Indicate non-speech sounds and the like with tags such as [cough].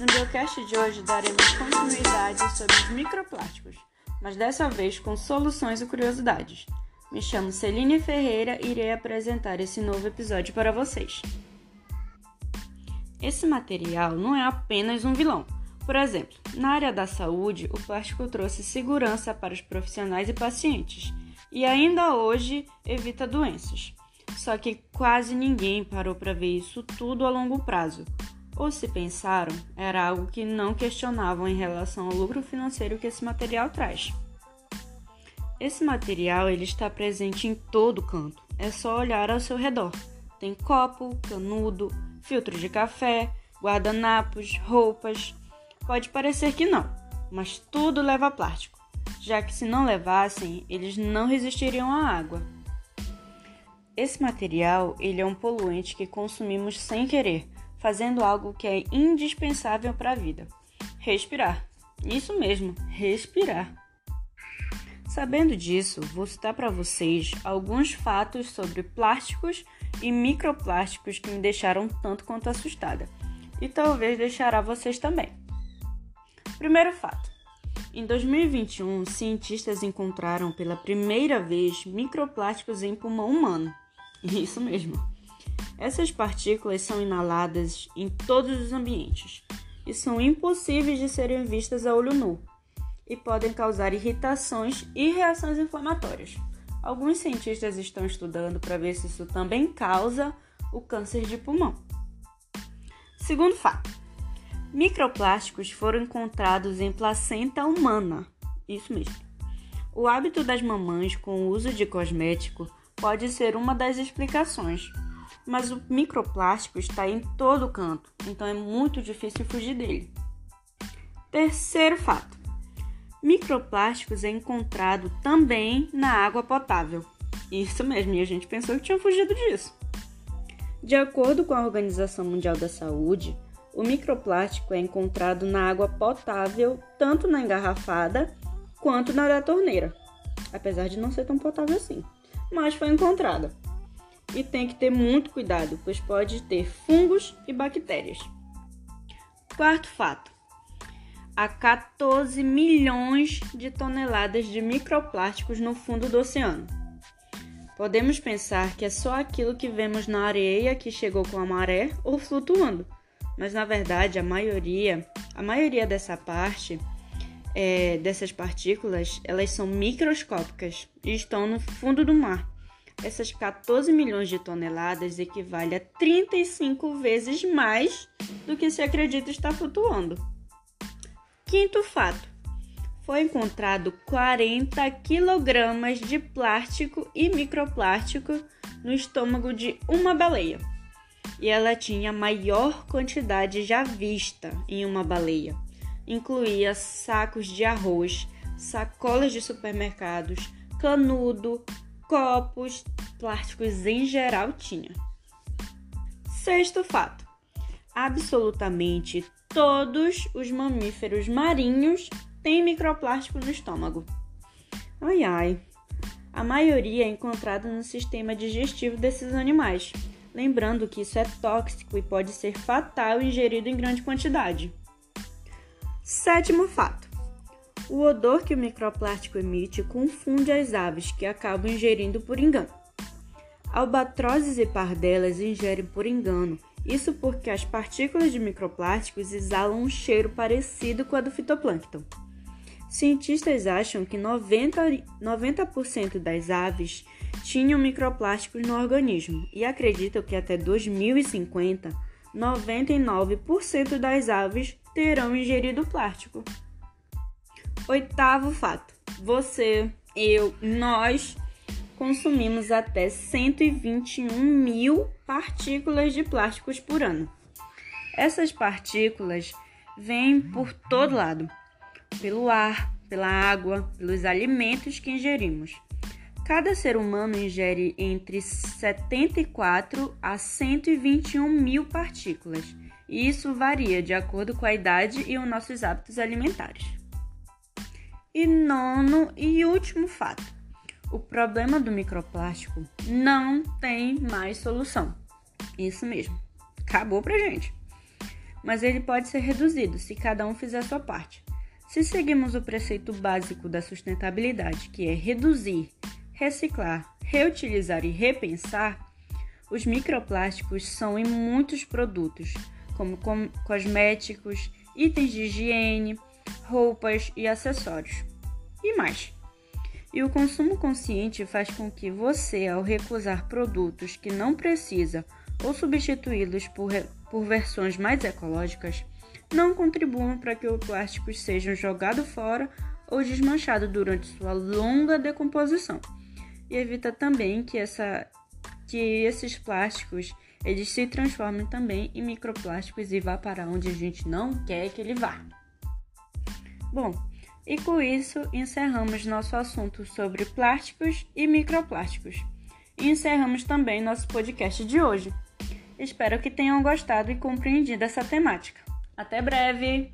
No Biocast de hoje daremos continuidade sobre os microplásticos, mas dessa vez com soluções e curiosidades. Me chamo Celine Ferreira e irei apresentar esse novo episódio para vocês. Esse material não é apenas um vilão. Por exemplo, na área da saúde, o plástico trouxe segurança para os profissionais e pacientes, e ainda hoje evita doenças. Só que quase ninguém parou para ver isso tudo a longo prazo. Ou se pensaram, era algo que não questionavam em relação ao lucro financeiro que esse material traz. Esse material ele está presente em todo canto. É só olhar ao seu redor. Tem copo, canudo, filtro de café, guardanapos, roupas. Pode parecer que não, mas tudo leva plástico, já que se não levassem, eles não resistiriam à água. Esse material ele é um poluente que consumimos sem querer, fazendo algo que é indispensável para a vida: respirar. Isso mesmo, respirar. Sabendo disso, vou citar para vocês alguns fatos sobre plásticos e microplásticos que me deixaram tanto quanto assustada e talvez deixará vocês também. Primeiro fato: em 2021, cientistas encontraram pela primeira vez microplásticos em pulmão humano. [laughs] Isso mesmo. Essas partículas são inaladas em todos os ambientes e são impossíveis de serem vistas a olho nu e podem causar irritações e reações inflamatórias. Alguns cientistas estão estudando para ver se isso também causa o câncer de pulmão. Segundo fato: microplásticos foram encontrados em placenta humana. Isso mesmo. O hábito das mamães com o uso de cosmético pode ser uma das explicações, mas o microplástico está em todo canto, então é muito difícil fugir dele. Terceiro fato: Microplásticos é encontrado também na água potável. Isso mesmo, e a gente pensou que tinha fugido disso. De acordo com a Organização Mundial da Saúde, o microplástico é encontrado na água potável, tanto na engarrafada quanto na da torneira, apesar de não ser tão potável assim, mas foi encontrada. E tem que ter muito cuidado, pois pode ter fungos e bactérias. Quarto fato: a 14 milhões de toneladas de microplásticos no fundo do oceano. Podemos pensar que é só aquilo que vemos na areia que chegou com a maré ou flutuando, mas na verdade a maioria, a maioria dessa parte é, dessas partículas, elas são microscópicas e estão no fundo do mar. Essas 14 milhões de toneladas equivale a 35 vezes mais do que se acredita estar flutuando. Quinto fato: foi encontrado 40 quilogramas de plástico e microplástico no estômago de uma baleia. E ela tinha a maior quantidade já vista em uma baleia. Incluía sacos de arroz, sacolas de supermercados, canudo, copos, plásticos em geral tinha. Sexto fato: absolutamente todos os mamíferos marinhos têm microplástico no estômago. Ai ai. A maioria é encontrada no sistema digestivo desses animais. Lembrando que isso é tóxico e pode ser fatal ingerido em grande quantidade. Sétimo fato: o odor que o microplástico emite confunde as aves que acabam ingerindo por engano. Albatrozes e pardelas ingerem por engano isso porque as partículas de microplásticos exalam um cheiro parecido com a do fitoplâncton. Cientistas acham que 90%, 90 das aves tinham microplásticos no organismo e acreditam que até 2050, 99% das aves terão ingerido plástico. Oitavo fato: você, eu, nós consumimos até 121 mil partículas de plásticos por ano. Essas partículas vêm por todo lado, pelo ar, pela água, pelos alimentos que ingerimos. Cada ser humano ingere entre 74 a 121 mil partículas, e isso varia de acordo com a idade e os nossos hábitos alimentares. E nono e último fato: o problema do microplástico não tem mais solução. Isso mesmo. Acabou pra gente. mas ele pode ser reduzido se cada um fizer a sua parte. Se seguimos o preceito básico da sustentabilidade, que é reduzir, reciclar, reutilizar e repensar, os microplásticos são em muitos produtos, como cosméticos, itens de higiene, roupas e acessórios. E mais. E o consumo consciente faz com que você, ao recusar produtos que não precisa ou substituí-los por, por versões mais ecológicas, não contribuam para que os plásticos sejam jogados fora ou desmanchados durante sua longa decomposição. E evita também que, essa, que esses plásticos eles se transformem também em microplásticos e vá para onde a gente não quer que ele vá. Bom, e com isso encerramos nosso assunto sobre plásticos e microplásticos. E encerramos também nosso podcast de hoje. Espero que tenham gostado e compreendido essa temática. Até breve!